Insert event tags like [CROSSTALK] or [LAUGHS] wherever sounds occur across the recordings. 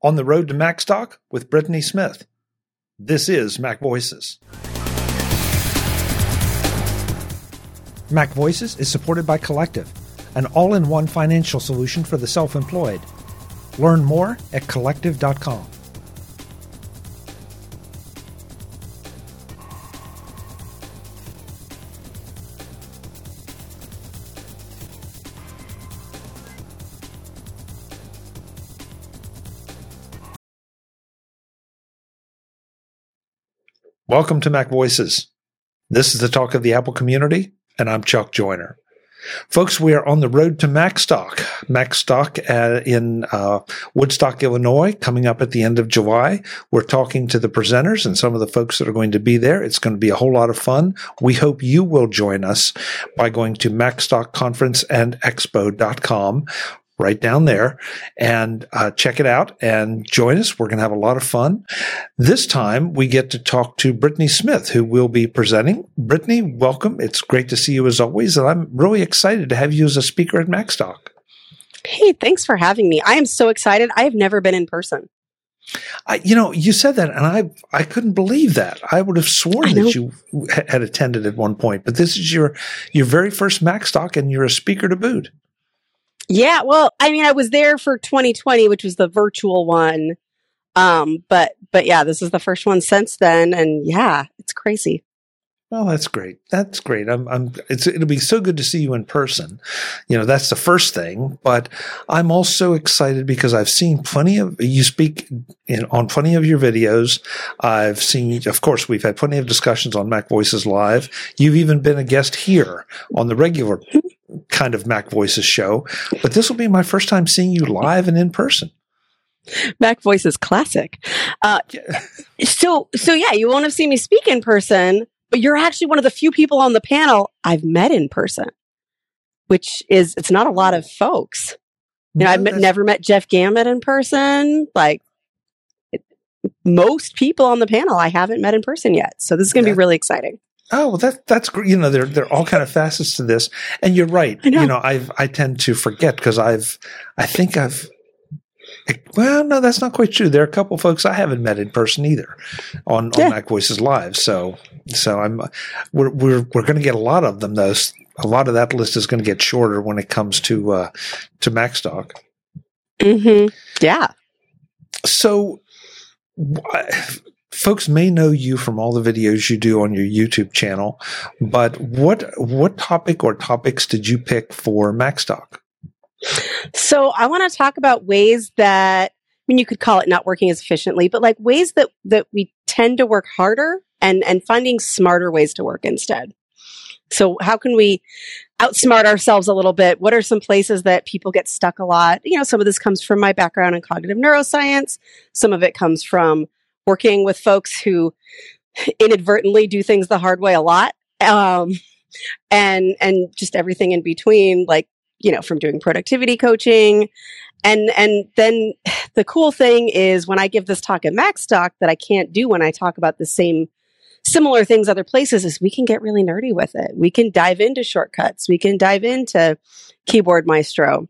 On the Road to MacStock with Brittany Smith. This is Mac Voices. Mac Voices is supported by Collective, an all in one financial solution for the self employed. Learn more at collective.com. Welcome to Mac Voices. This is the talk of the Apple community, and I'm Chuck Joiner. Folks, we are on the road to MacStock. MacStock uh, in uh, Woodstock, Illinois, coming up at the end of July. We're talking to the presenters and some of the folks that are going to be there. It's going to be a whole lot of fun. We hope you will join us by going to MacStockConferenceandExpo.com right down there and uh, check it out and join us. We're going to have a lot of fun. This time we get to talk to Brittany Smith, who will be presenting. Brittany, welcome. It's great to see you as always. And I'm really excited to have you as a speaker at MacStock. Hey, thanks for having me. I am so excited. I have never been in person. I, you know, you said that, and I I couldn't believe that. I would have sworn that you had attended at one point, but this is your your very first MacStock, and you're a speaker to boot. Yeah, well, I mean, I was there for 2020, which was the virtual one. Um, but but yeah, this is the first one since then, and yeah, it's crazy. Oh, that's great. That's great. I'm, I'm, it's, it'll be so good to see you in person. You know, that's the first thing, but I'm also excited because I've seen plenty of, you speak in, on plenty of your videos. I've seen, of course, we've had plenty of discussions on Mac Voices Live. You've even been a guest here on the regular kind of Mac Voices show, but this will be my first time seeing you live and in person. Mac Voices classic. Uh, so, so yeah, you won't have seen me speak in person but you're actually one of the few people on the panel I've met in person, which is, it's not a lot of folks. You know, I've met, never met Jeff Gamet in person. Like it, most people on the panel I haven't met in person yet. So this is going to be really exciting. Oh, well, that that's great. You know, there there are all kind of facets to this, and you're right. Know. You know, I I tend to forget because I've I think I've well, no, that's not quite true. There are a couple folks I haven't met in person either on, yeah. on Mac Voices Live. So, so I'm, we're, we're, we're going to get a lot of them though. A lot of that list is going to get shorter when it comes to, uh, to MacStock. Mm-hmm. Yeah. So, folks may know you from all the videos you do on your YouTube channel, but what, what topic or topics did you pick for MacStock? So I want to talk about ways that I mean you could call it not working as efficiently, but like ways that that we tend to work harder and and finding smarter ways to work instead. So how can we outsmart ourselves a little bit? What are some places that people get stuck a lot? You know, some of this comes from my background in cognitive neuroscience. Some of it comes from working with folks who inadvertently do things the hard way a lot. Um, and and just everything in between like you know, from doing productivity coaching. And, and then [SIGHS] the cool thing is when I give this talk at MacStock that I can't do when I talk about the same similar things other places is we can get really nerdy with it. We can dive into shortcuts. We can dive into keyboard maestro.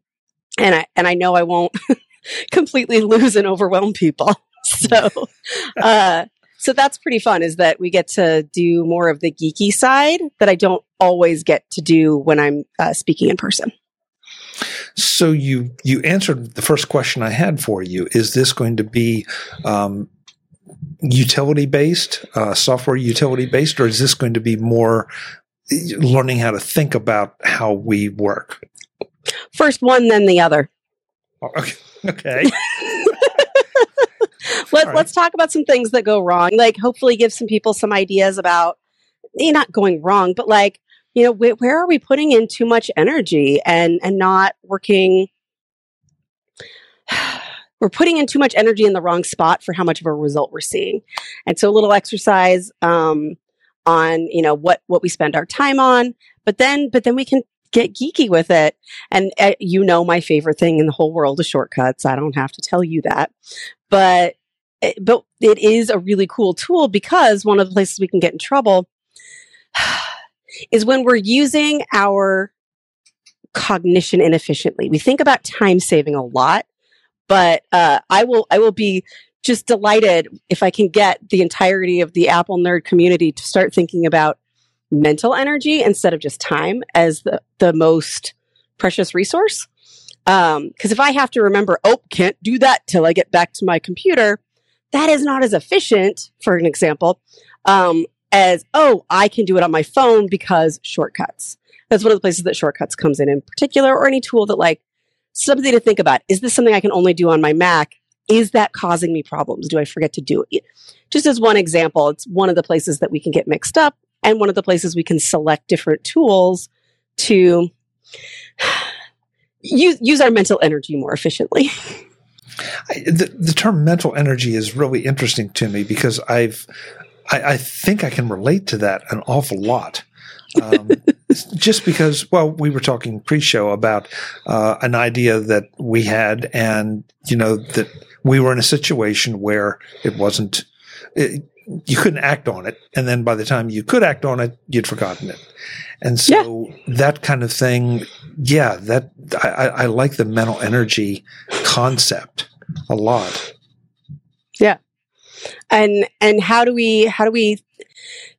And I, and I know I won't [LAUGHS] completely lose and overwhelm people. [LAUGHS] So, [LAUGHS] uh, so that's pretty fun is that we get to do more of the geeky side that I don't always get to do when I'm uh, speaking in person. So you you answered the first question I had for you. Is this going to be um, utility based, uh, software utility based, or is this going to be more learning how to think about how we work? First one, then the other. Oh, okay. [LAUGHS] okay. [LAUGHS] Let, right. Let's talk about some things that go wrong. Like, hopefully, give some people some ideas about eh, not going wrong, but like you know, wh- where are we putting in too much energy and, and not working? [SIGHS] we're putting in too much energy in the wrong spot for how much of a result we're seeing. And so a little exercise, um, on, you know, what, what we spend our time on, but then, but then we can get geeky with it. And uh, you know, my favorite thing in the whole world is shortcuts. I don't have to tell you that, but, eh, but it is a really cool tool because one of the places we can get in trouble [SIGHS] is when we're using our cognition inefficiently. We think about time saving a lot, but uh, I will I will be just delighted if I can get the entirety of the Apple nerd community to start thinking about mental energy instead of just time as the, the most precious resource. Because um, if I have to remember, oh, can't do that till I get back to my computer, that is not as efficient, for an example, um, as, oh, I can do it on my phone because shortcuts. That's one of the places that shortcuts comes in in particular, or any tool that like something to think about. Is this something I can only do on my Mac? Is that causing me problems? Do I forget to do it? Just as one example, it's one of the places that we can get mixed up and one of the places we can select different tools to [SIGHS] use, use our mental energy more efficiently. [LAUGHS] I, the, the term mental energy is really interesting to me because I've, I, I think I can relate to that an awful lot. um, [LAUGHS] just because, well, we were talking pre-show about uh, an idea that we had, and you know that we were in a situation where it wasn't. It, you couldn't act on it. And then by the time you could act on it, you'd forgotten it. And so yeah. that kind of thing, yeah, that I, I like the mental energy concept a lot. And and how do we how do we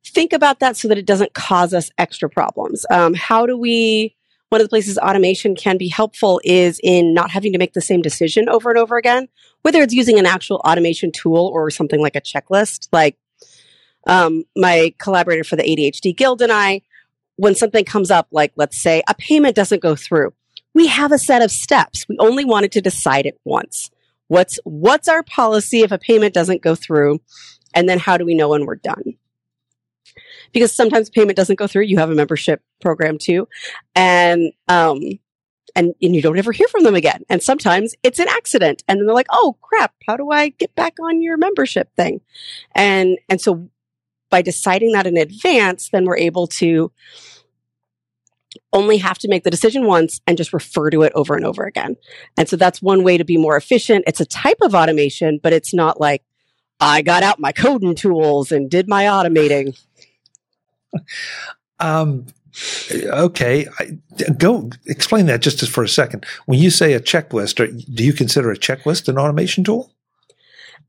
think about that so that it doesn't cause us extra problems? Um, how do we one of the places automation can be helpful is in not having to make the same decision over and over again, whether it's using an actual automation tool or something like a checklist. Like um, my collaborator for the ADHD Guild and I, when something comes up, like let's say a payment doesn't go through, we have a set of steps. We only wanted to decide it once. What's what's our policy if a payment doesn't go through, and then how do we know when we're done? because sometimes payment doesn't go through. You have a membership program too, and um, and and you don't ever hear from them again. And sometimes it's an accident, and then they're like, "Oh crap! How do I get back on your membership thing?" And and so by deciding that in advance, then we're able to only have to make the decision once and just refer to it over and over again. And so that's one way to be more efficient. It's a type of automation, but it's not like I got out my coding tools and did my automating [LAUGHS] um, okay, I, go explain that just for a second. When you say a checklist, or, do you consider a checklist an automation tool?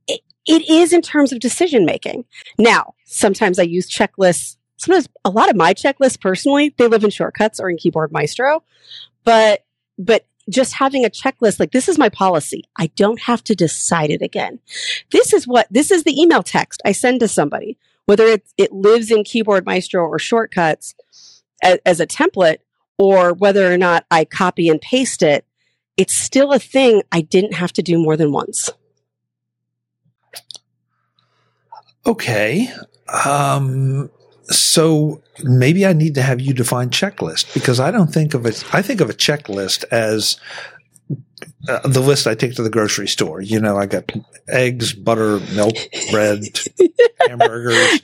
It, it is in terms of decision making. Now, sometimes I use checklists. Sometimes a lot of my checklists personally, they live in shortcuts or in Keyboard Maestro, but but just having a checklist like this is my policy. I don't have to decide it again. This is what this is the email text I send to somebody whether it, it lives in Keyboard Maestro or shortcuts as, as a template, or whether or not I copy and paste it, it's still a thing I didn't have to do more than once. Okay. Um, so maybe I need to have you define checklist because I don't think of it. I think of a checklist as uh, the list I take to the grocery store. You know, I got eggs, butter, milk, bread, [LAUGHS] hamburgers,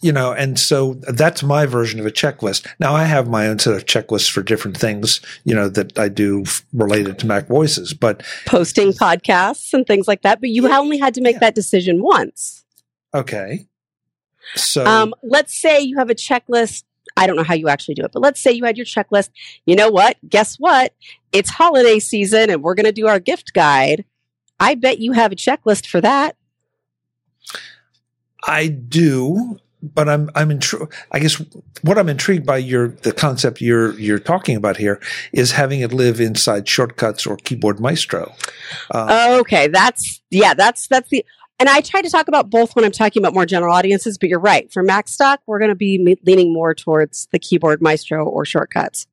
you know, and so that's my version of a checklist. Now I have my own set of checklists for different things, you know, that I do related to Mac Voices, but posting podcasts and things like that. But you yeah, only had to make yeah. that decision once. Okay. So, um, let's say you have a checklist I don't know how you actually do it, but let's say you had your checklist. You know what? Guess what? It's holiday season and we're going to do our gift guide. I bet you have a checklist for that. I do, but I'm I'm intrigued. I guess what I'm intrigued by your the concept you're you're talking about here is having it live inside shortcuts or keyboard maestro. Uh, okay, that's yeah, that's that's the and I try to talk about both when I'm talking about more general audiences, but you're right. For Mac stock, we're going to be leaning more towards the keyboard maestro or shortcuts.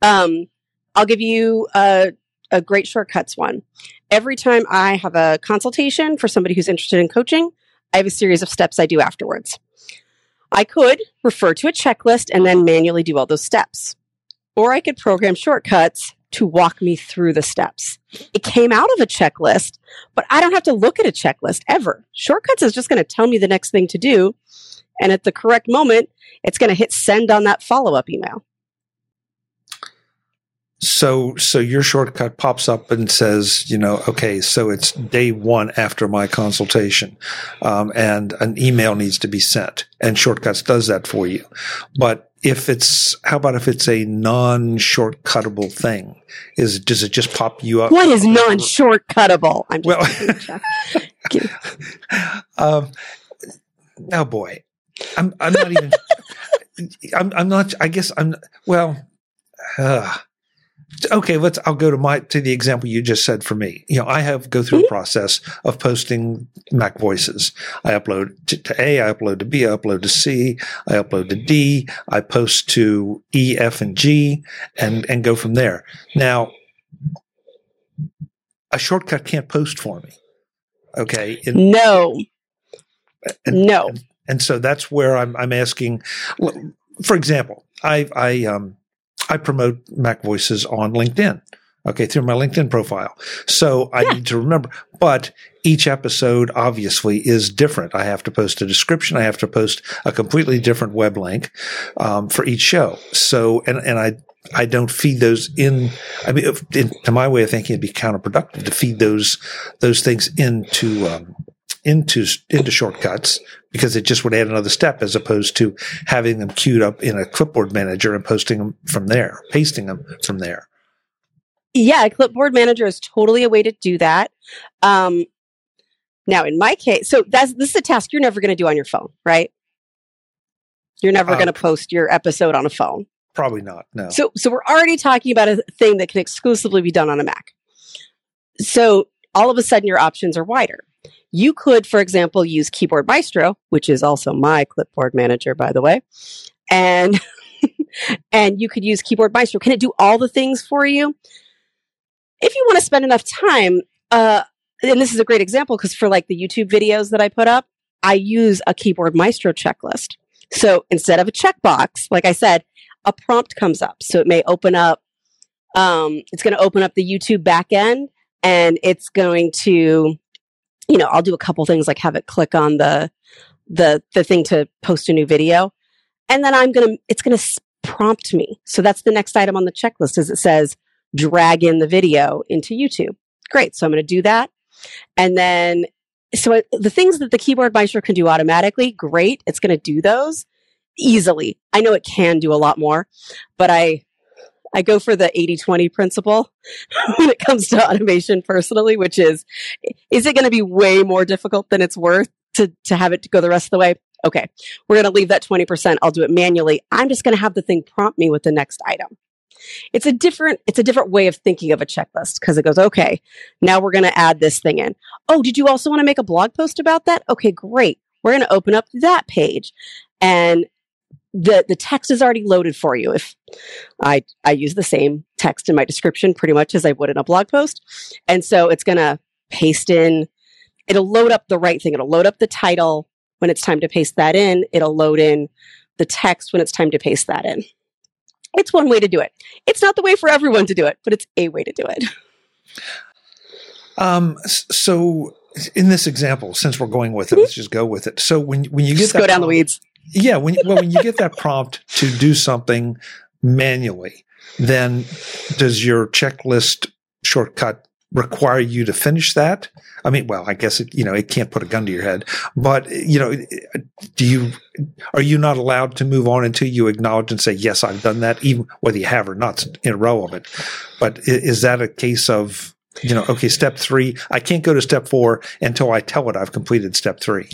Um, I'll give you a, a great shortcuts one. Every time I have a consultation for somebody who's interested in coaching, I have a series of steps I do afterwards. I could refer to a checklist and then manually do all those steps. Or I could program shortcuts to walk me through the steps. It came out of a checklist, but I don't have to look at a checklist ever. Shortcuts is just going to tell me the next thing to do. And at the correct moment, it's going to hit send on that follow up email. So, so your shortcut pops up and says, you know, okay, so it's day one after my consultation, um, and an email needs to be sent, and Shortcuts does that for you. But if it's, how about if it's a non-shortcuttable thing? Is does it just pop you up? What is non-shortcuttable? I'm just well, [LAUGHS] um, oh boy, I'm I'm not even. [LAUGHS] I'm I'm not. I guess I'm. Well, uh, okay. Let's. I'll go to my to the example you just said for me. You know, I have go through a mm-hmm. process of posting Mac voices. I upload to, to A. I upload to B. I upload to C. I upload to D. I post to E, F, and G, and and go from there. Now, a shortcut can't post for me. Okay. In, no. And, no. And, and so that's where I'm, I'm asking, for example, I, I, um, I promote Mac Voices on LinkedIn. Okay, through my LinkedIn profile. So I yeah. need to remember, but each episode obviously is different. I have to post a description. I have to post a completely different web link, um, for each show. So, and, and I, I don't feed those in. I mean, in, to my way of thinking, it'd be counterproductive to feed those, those things into, um, into into shortcuts because it just would add another step as opposed to having them queued up in a clipboard manager and posting them from there, pasting them from there. Yeah, a clipboard manager is totally a way to do that. Um, now, in my case, so that's this is a task you're never going to do on your phone, right? You're never uh, going to post your episode on a phone. Probably not. No. So, so we're already talking about a thing that can exclusively be done on a Mac. So all of a sudden, your options are wider. You could, for example, use Keyboard Maestro, which is also my clipboard manager, by the way, and [LAUGHS] and you could use Keyboard Maestro. Can it do all the things for you? If you want to spend enough time, uh, and this is a great example because for like the YouTube videos that I put up, I use a Keyboard Maestro checklist. So instead of a checkbox, like I said, a prompt comes up. So it may open up, um, it's going to open up the YouTube backend and it's going to you know, I'll do a couple things like have it click on the the the thing to post a new video, and then I'm gonna it's gonna prompt me. So that's the next item on the checklist. Is it says drag in the video into YouTube. Great. So I'm gonna do that, and then so the things that the keyboard maestro can do automatically, great. It's gonna do those easily. I know it can do a lot more, but I I go for the 80 20 principle [LAUGHS] when it comes to automation personally, which is, is it going to be way more difficult than it's worth to, to have it to go the rest of the way? Okay. We're going to leave that 20%. I'll do it manually. I'm just going to have the thing prompt me with the next item. It's a different, it's a different way of thinking of a checklist because it goes, okay, now we're going to add this thing in. Oh, did you also want to make a blog post about that? Okay, great. We're going to open up that page and the the text is already loaded for you. If I I use the same text in my description pretty much as I would in a blog post, and so it's going to paste in. It'll load up the right thing. It'll load up the title when it's time to paste that in. It'll load in the text when it's time to paste that in. It's one way to do it. It's not the way for everyone to do it, but it's a way to do it. [LAUGHS] Um. So in this example, since we're going with it, let's just go with it. So when when you get just go down the weeds, yeah, when well, when you get that prompt to do something manually, then does your checklist shortcut require you to finish that? I mean, well, I guess it, you know, it can't put a gun to your head, but you know, do you, are you not allowed to move on until you acknowledge and say, yes, I've done that, even whether you have or not, it's irrelevant. But is that a case of, you know, okay, step three, I can't go to step four until I tell it I've completed step three?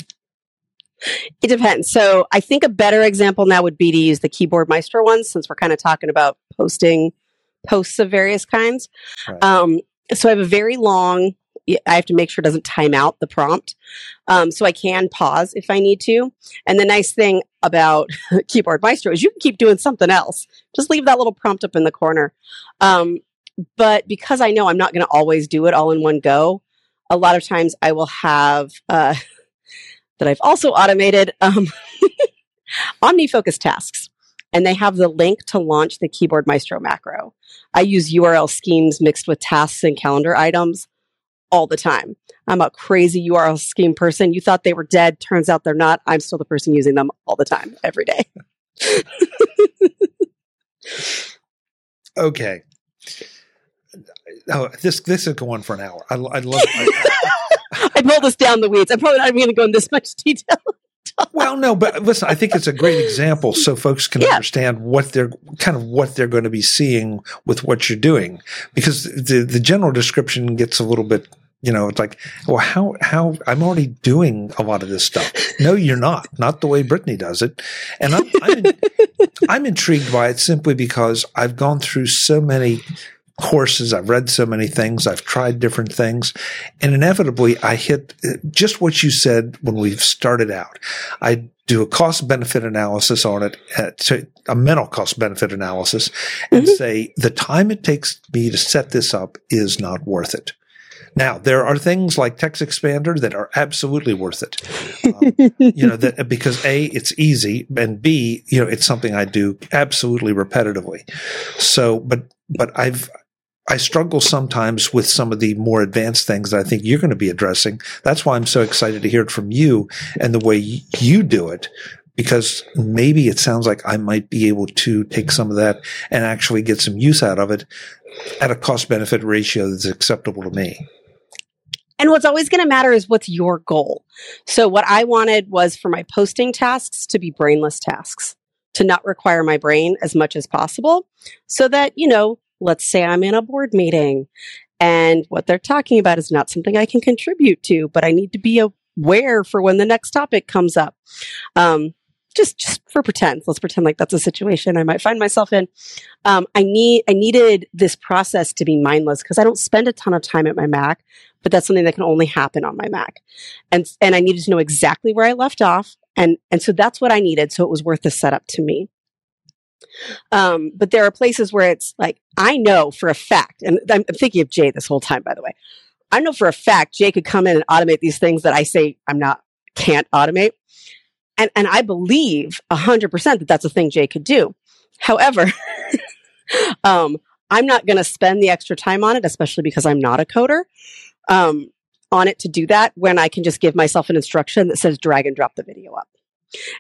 It depends. So I think a better example now would be to use the keyboard maestro ones since we're kind of talking about posting posts of various kinds. Right. Um, so I have a very long, I have to make sure it doesn't time out the prompt. Um, so I can pause if I need to. And the nice thing about [LAUGHS] keyboard maestro is you can keep doing something else. Just leave that little prompt up in the corner. Um, but because I know I'm not going to always do it all in one go, a lot of times I will have, uh, [LAUGHS] that I've also automated um, [LAUGHS] OmniFocus tasks. And they have the link to launch the Keyboard Maestro macro. I use URL schemes mixed with tasks and calendar items all the time. I'm a crazy URL scheme person. You thought they were dead. Turns out they're not. I'm still the person using them all the time, every day. [LAUGHS] okay. oh, this this is going on for an hour. I, I love. I, [LAUGHS] [LAUGHS] I pulled this down the weeds. I'm probably not even going to go in this much detail. [LAUGHS] well, no, but listen, I think it's a great example so folks can yeah. understand what they're kind of what they're going to be seeing with what you're doing because the the general description gets a little bit you know, it's like, well, how, how, I'm already doing a lot of this stuff. No, you're not. Not the way Brittany does it. And I'm, I'm, [LAUGHS] I'm intrigued by it simply because I've gone through so many courses. I've read so many things. I've tried different things. And inevitably, I hit just what you said when we started out. I do a cost benefit analysis on it, uh, a mental cost benefit analysis, and mm-hmm. say the time it takes me to set this up is not worth it. Now, there are things like Text Expander that are absolutely worth it. Um, [LAUGHS] you know, that because A, it's easy and B, you know, it's something I do absolutely repetitively. So, but, but I've, I struggle sometimes with some of the more advanced things that I think you're going to be addressing. That's why I'm so excited to hear it from you and the way you do it, because maybe it sounds like I might be able to take some of that and actually get some use out of it at a cost benefit ratio that's acceptable to me. And what's always going to matter is what's your goal. So what I wanted was for my posting tasks to be brainless tasks, to not require my brain as much as possible so that, you know, let's say I'm in a board meeting and what they're talking about is not something I can contribute to, but I need to be aware for when the next topic comes up. Um, just, just for pretend, let's pretend like that's a situation I might find myself in. Um, I need, I needed this process to be mindless because I don't spend a ton of time at my Mac, but that's something that can only happen on my Mac. And, and I needed to know exactly where I left off. And, and so that's what I needed. So it was worth the setup to me. Um, but there are places where it's like, I know for a fact, and I'm, thinking of Jay this whole time, by the way. I know for a fact Jay could come in and automate these things that I say I'm not, can't automate. And, and I believe a hundred percent that that's a thing Jay could do. However, [LAUGHS] um, I'm not going to spend the extra time on it, especially because I'm not a coder, um, on it to do that when I can just give myself an instruction that says drag and drop the video up.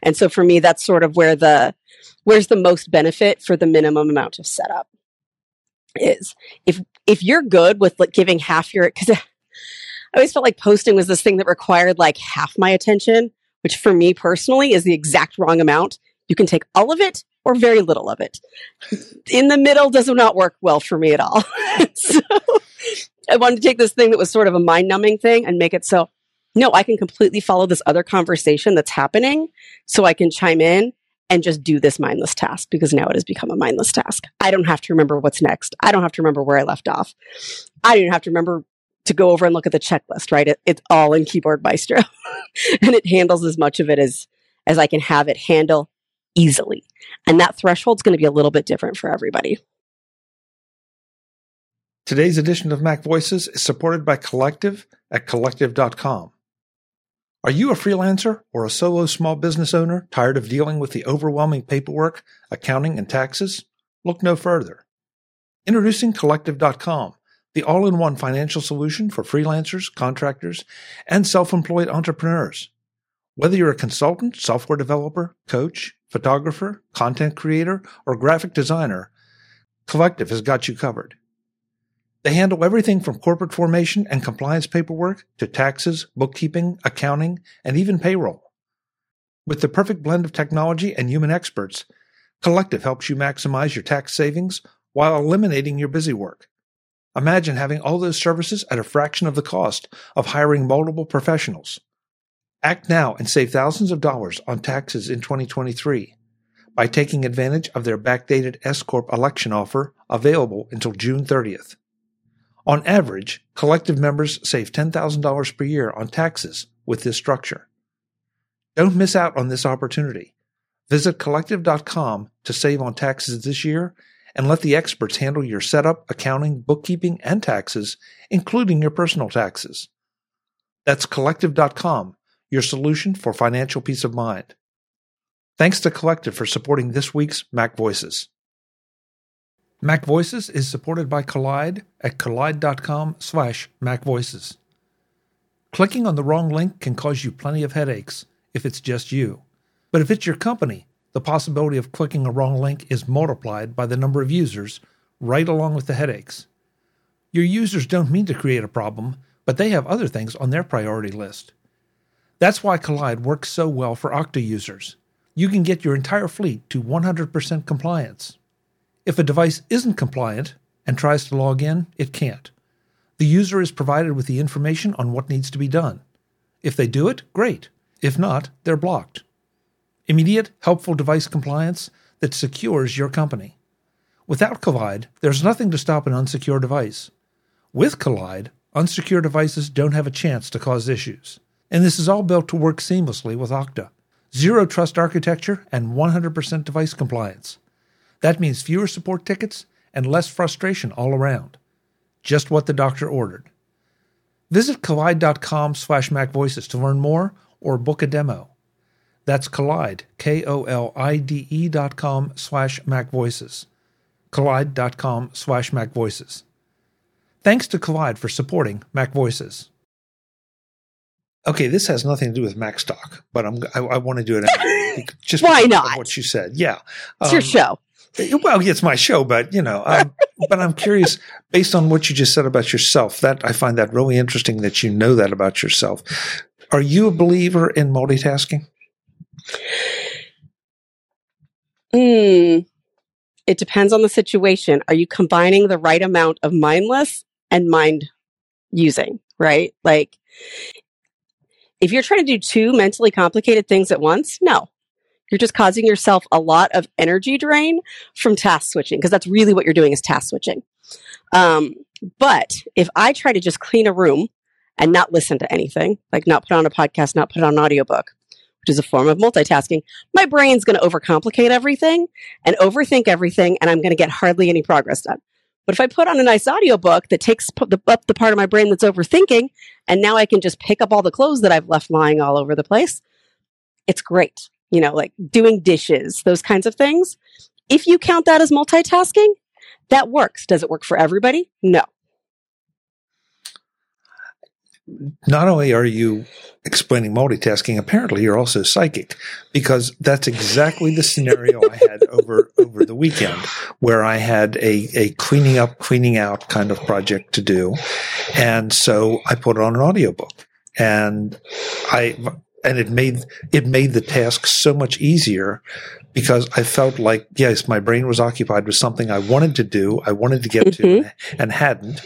And so for me, that's sort of where the, where's the most benefit for the minimum amount of setup is. If, if you're good with like giving half your, cause [LAUGHS] I always felt like posting was this thing that required like half my attention, which for me personally is the exact wrong amount. You can take all of it or very little of it. In the middle does not work well for me at all. [LAUGHS] so I wanted to take this thing that was sort of a mind numbing thing and make it so no, I can completely follow this other conversation that's happening so I can chime in and just do this mindless task because now it has become a mindless task. I don't have to remember what's next. I don't have to remember where I left off. I don't have to remember to go over and look at the checklist, right? It, it's all in Keyboard Maestro [LAUGHS] and it handles as much of it as, as I can have it handle easily. And that threshold is going to be a little bit different for everybody. Today's edition of Mac Voices is supported by Collective at collective.com. Are you a freelancer or a solo small business owner tired of dealing with the overwhelming paperwork, accounting, and taxes? Look no further. Introducing Collective.com, the all in one financial solution for freelancers, contractors, and self employed entrepreneurs. Whether you're a consultant, software developer, coach, photographer, content creator, or graphic designer, Collective has got you covered. They handle everything from corporate formation and compliance paperwork to taxes, bookkeeping, accounting, and even payroll. With the perfect blend of technology and human experts, Collective helps you maximize your tax savings while eliminating your busy work. Imagine having all those services at a fraction of the cost of hiring multiple professionals. Act now and save thousands of dollars on taxes in 2023 by taking advantage of their backdated S Corp election offer available until June 30th. On average, collective members save $10,000 per year on taxes with this structure. Don't miss out on this opportunity. Visit collective.com to save on taxes this year and let the experts handle your setup, accounting, bookkeeping, and taxes, including your personal taxes. That's collective.com, your solution for financial peace of mind. Thanks to Collective for supporting this week's Mac Voices. Mac Voices is supported by Kolide at kolide.com slash MacVoices. Clicking on the wrong link can cause you plenty of headaches if it's just you. But if it's your company, the possibility of clicking a wrong link is multiplied by the number of users right along with the headaches. Your users don't mean to create a problem, but they have other things on their priority list. That's why Kolide works so well for Okta users. You can get your entire fleet to 100% compliance. If a device isn't compliant and tries to log in, it can't. The user is provided with the information on what needs to be done. If they do it, great. If not, they're blocked. Immediate, helpful device compliance that secures your company. Without Kolide, there's nothing to stop an unsecure device. With Kolide, unsecure devices don't have a chance to cause issues. And this is all built to work seamlessly with Okta. Zero trust architecture and 100% device compliance. That means fewer support tickets and less frustration all around. Just what the doctor ordered. Visit kolide.com slash macvoices to learn more or book a demo. That's Kolide, K-O-L-I-D-E dot com slash macvoices. kolide.com slash macvoices. Thanks to Kolide for supporting Mac Voices. Okay, this has nothing to do with Macstock, but I'm I, I want to do it anyway. [LAUGHS] Just why not? What you said, yeah, it's um, your show. Well, it's my show, but you know, um, [LAUGHS] but I'm curious based on what you just said about yourself. That I find that really interesting that you know that about yourself. Are you a believer in multitasking? Hmm. It depends on the situation. Are you combining the right amount of mindless and mind using? Right? Like, if you're trying to do two mentally complicated things at once, no, you're just causing yourself a lot of energy drain from task switching because that's really what you're doing is task switching. Um, but if I try to just clean a room and not listen to anything, like not put on a podcast, not put on an audiobook, which is a form of multitasking, my brain's going to overcomplicate everything and overthink everything, and I'm going to get hardly any progress done. But if I put on a nice audiobook that takes the, up the part of my brain that's overthinking, and now I can just pick up all the clothes that I've left lying all over the place, it's great you know, like doing dishes, those kinds of things. If you count that as multitasking, that works. Does it work for everybody? No. Not only are you explaining multitasking, apparently you're also psychic because that's exactly the scenario I had [LAUGHS] over, over the weekend where I had a, a cleaning up, cleaning out kind of project to do. And so I put it on an audiobook and I and it made it made the task so much easier because I felt like yes, my brain was occupied with something I wanted to do, I wanted to get mm-hmm. to, and hadn't,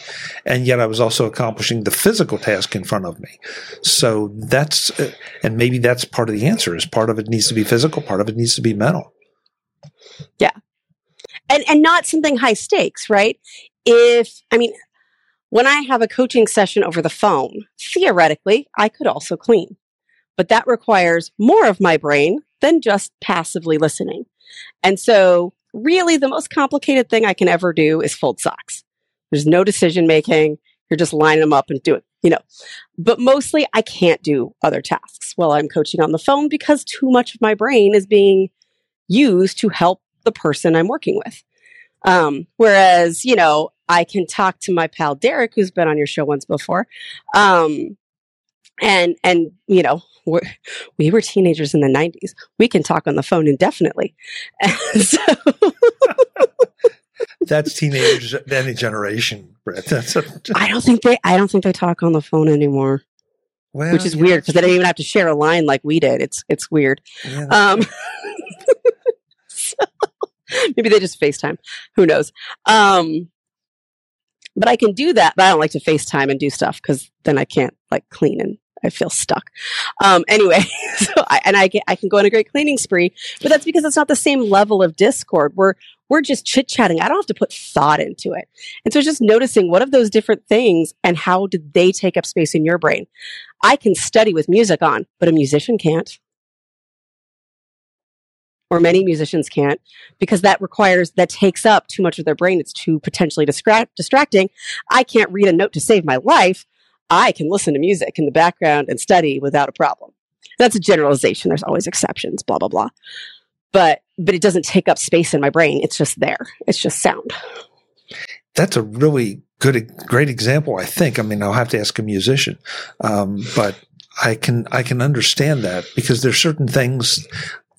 and yet I was also accomplishing the physical task in front of me. So that's uh, and maybe that's part of the answer. Is part of it needs to be physical, part of it needs to be mental. Yeah, and and not something high stakes, right? If I mean. When I have a coaching session over the phone, theoretically, I could also clean but that requires more of my brain than just passively listening. And so, really, the most complicated thing I can ever do is fold socks. There's no decision making. You're just lining them up and do it, you know. But mostly, I can't do other tasks while I'm coaching on the phone because too much of my brain is being used to help the person I'm working with. Um, whereas, you know, I can talk to my pal Derek, who's been on your show once before, um, and and you know we're, we were teenagers in the 90s we can talk on the phone indefinitely. [LAUGHS] So [LAUGHS] that's teenagers any generation brett. That's a, [LAUGHS] i don't think they i don't think they talk on the phone anymore. Well, which is yeah, weird because they don't even have to share a line like we did. It's it's weird. Yeah, um so, maybe they just facetime. Who knows? Um but I can do that, but I don't like to FaceTime and do stuff because then I can't like clean and I feel stuck. Um, anyway, [LAUGHS] so I, and I, get, I can go on a great cleaning spree, but that's because it's not the same level of discord. We're, we're just chit chatting. I don't have to put thought into it. And so just noticing what of those different things and how did they take up space in your brain? I can study with music on, but a musician can't. Or many musicians can't because that requires, that takes up too much of their brain. It's too potentially distract, distracting. I can't read a note to save my life, I can listen to music in the background and study without a problem. That's a generalization. There's always exceptions, blah, blah, blah. But, but it doesn't take up space in my brain. It's just there. It's just sound. That's a really good, great example. I think. I mean, I'll have to ask a musician. Um, but I can, I can understand that because there's certain things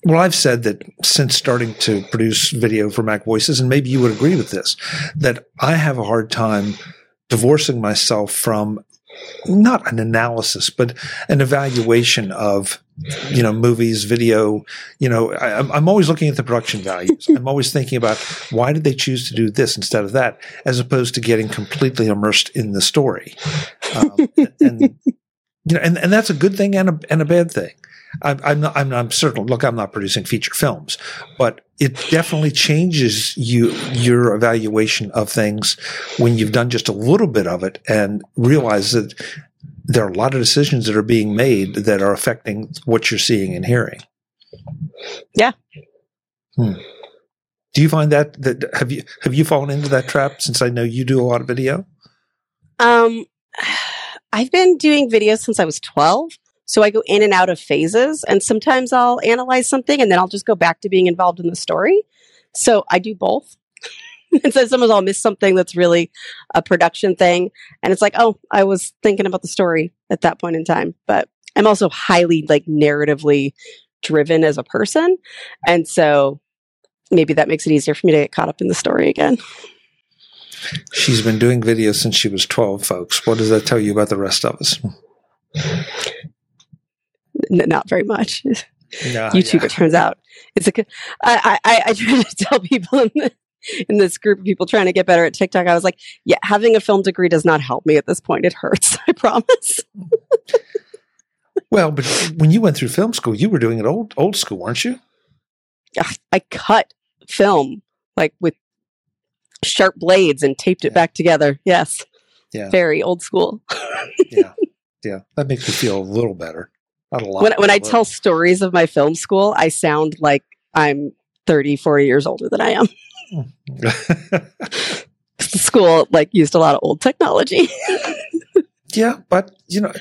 well, I've said that since starting to produce video for Mac Voices, and maybe you would agree with this, that I have a hard time divorcing myself from not an analysis, but an evaluation of, you know, movies, video. You know, I, I'm always looking at the production values. [LAUGHS] I'm always thinking about why did they choose to do this instead of that, as opposed to getting completely immersed in the story. Um, and, you know, and, and that's a good thing and a, and a bad thing. I'm, I'm not, I'm, I'm certain, look, I'm not producing feature films, but it definitely changes you, your evaluation of things when you've done just a little bit of it and realize that there are a lot of decisions that are being made that are affecting what you're seeing and hearing. Yeah. Hmm. Do you find that that have you have you fallen into that trap since I know you do a lot of video? Um, [SIGHS] I've been doing videos since I was 12. So I go in and out of phases, and sometimes I'll analyze something and then I'll just go back to being involved in the story. So I do both. [LAUGHS] and so sometimes I'll miss something that's really a production thing. And it's like, oh, I was thinking about the story at that point in time. But I'm also highly like narratively driven as a person. And so maybe that makes it easier for me to get caught up in the story again. She's been doing videos since she was 12, folks. What does that tell you about the rest of us? N- not very much. [LAUGHS] No, YouTube, yeah. it turns out. It's a. I, I, I I try to tell [LAUGHS] people in, the, in this group of people trying to get better at TikTok. I was like, yeah, having a film degree does not help me at this point. It hurts. [LAUGHS] I promise. Well, but when you went through film school, you were doing it old old school, weren't you? I cut film like with sharp blades and taped it Yeah. back together. Yes, Yeah, very old school. yeah, yeah. That makes me feel a little better. Not a lot. when when I tell stories of my film school, I sound like I'm 30, 40 years older than I am. [LAUGHS] The school like used a lot of old technology. [LAUGHS] yeah, but you know,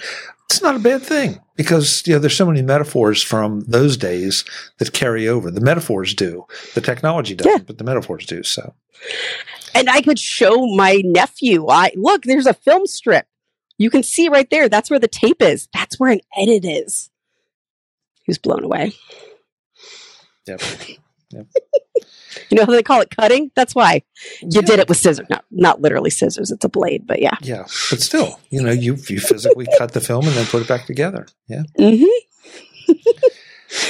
it's not a bad thing because you know there's so many metaphors from those days that carry over. The metaphors do, the technology doesn't, Yeah. but the metaphors do. So and I could show my nephew. I look, there's a film strip. You can see right there. That's where the tape is. That's where an edit is. He was blown away. Yep. [LAUGHS] You know how they call it cutting? That's why you Yeah. did it with scissors. Not not literally scissors. It's a blade, but yeah. Yeah, but still, you know, you you physically cut the film and then put it back together. Yeah. hmm [LAUGHS]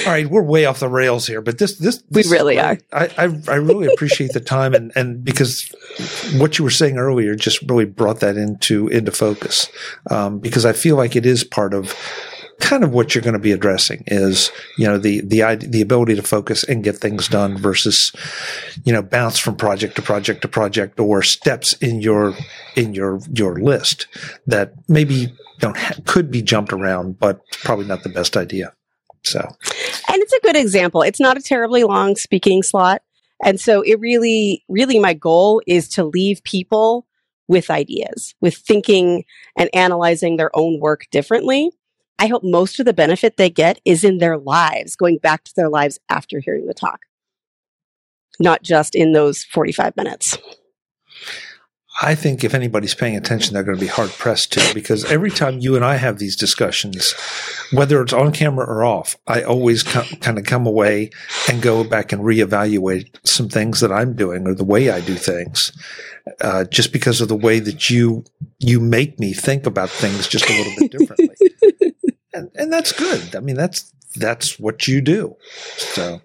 All right, we're way off the rails here, but this this, We this is really are. I, I I really appreciate the time and and because what you were saying earlier just really brought that into into focus um, because I feel like it is part of kind of what you're going to be addressing is you know the the the ability to focus and get things done versus you know bounce from project to project to project or steps in your in your your list that maybe don't ha- could be jumped around but probably not the best idea so And it's a good example. It's not a terribly long speaking slot. And so it really, really my goal is to leave people with ideas, with thinking and analyzing their own work differently. I hope most of the benefit they get is in their lives, going back to their lives after hearing the talk, not just in those 45 minutes. I think if anybody's paying attention, they're going to be hard pressed to because every time you and I have these discussions, whether it's on camera or off, I always kind of come away and go back and reevaluate some things that I'm doing or the way I do things, uh, just because of the way that you you make me think about things just a little bit differently, [LAUGHS] and and that's good. I mean, that's that's what you do. So,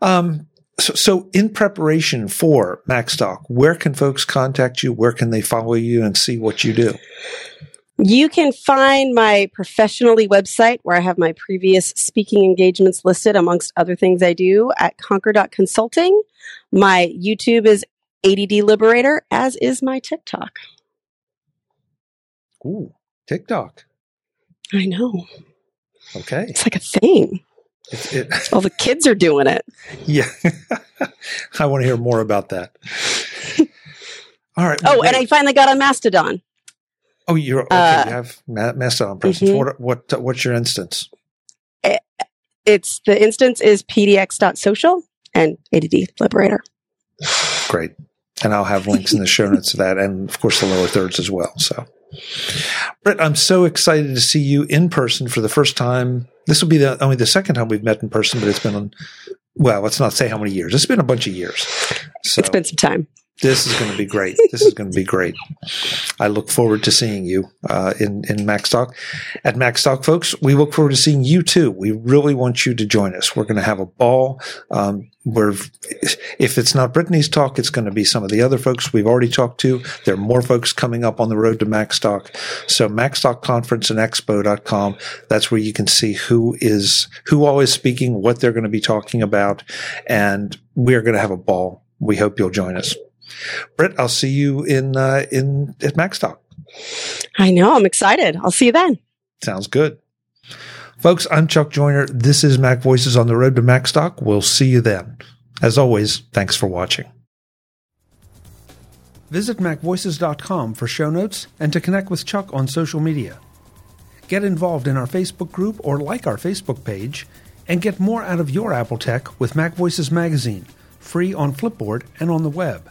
um, so, so in preparation for MacStock, where can folks contact you? Where can they follow you and see what you do? You can find my professionally website where I have my previous speaking engagements listed amongst other things I do at conquer.consulting. My YouTube is ADD Liberator, as is my TikTok. Ooh, TikTok. I know. Okay. It's like a thing. It, it, [LAUGHS] All the kids are doing it. yeah. [LAUGHS] I want to hear more about that. [LAUGHS] All right. Oh, and. I finally got on Mastodon. Oh, you're okay. uh, you have Ma- Mastodon presence. mhm. What, what, what's your instance? It's the instance is pdx.social and ADD Liberator. [SIGHS] Great. And I'll have links in the show notes to that and of course the lower thirds as well. So Brett, I'm so excited to see you in person for the first time. This will be the only the second time we've met in person, but it's been well, let's not say how many years. It's been a bunch of years. So It's been some time. This is going to be great. This is going to be great. I look forward to seeing you uh, in in MacStock. At MacStock, folks, we look forward to seeing you too. We really want you to join us. We're going to have a ball. Um, where if it's not Brittany's talk, it's going to be some of the other folks we've already talked to. There are more folks coming up on the road to Macstock. So MacStock Conference and Expo.com. That's where you can see who is, who all is speaking, what they're going to be talking about. And we're going to have a ball. We hope you'll join us. Britt, I'll see you in, uh, in, at MacStock. I know. I'm excited. I'll see you then. Sounds good. Folks, I'm Chuck Joiner. This is Mac Voices on the Road to MacStock. We'll see you then. As always, thanks for watching. Visit MacVoices.com for show notes and to connect with Chuck on social media. Get involved in our Facebook group or like our Facebook page, and get more out of your Apple tech with Mac Voices Magazine, free on Flipboard and on the web.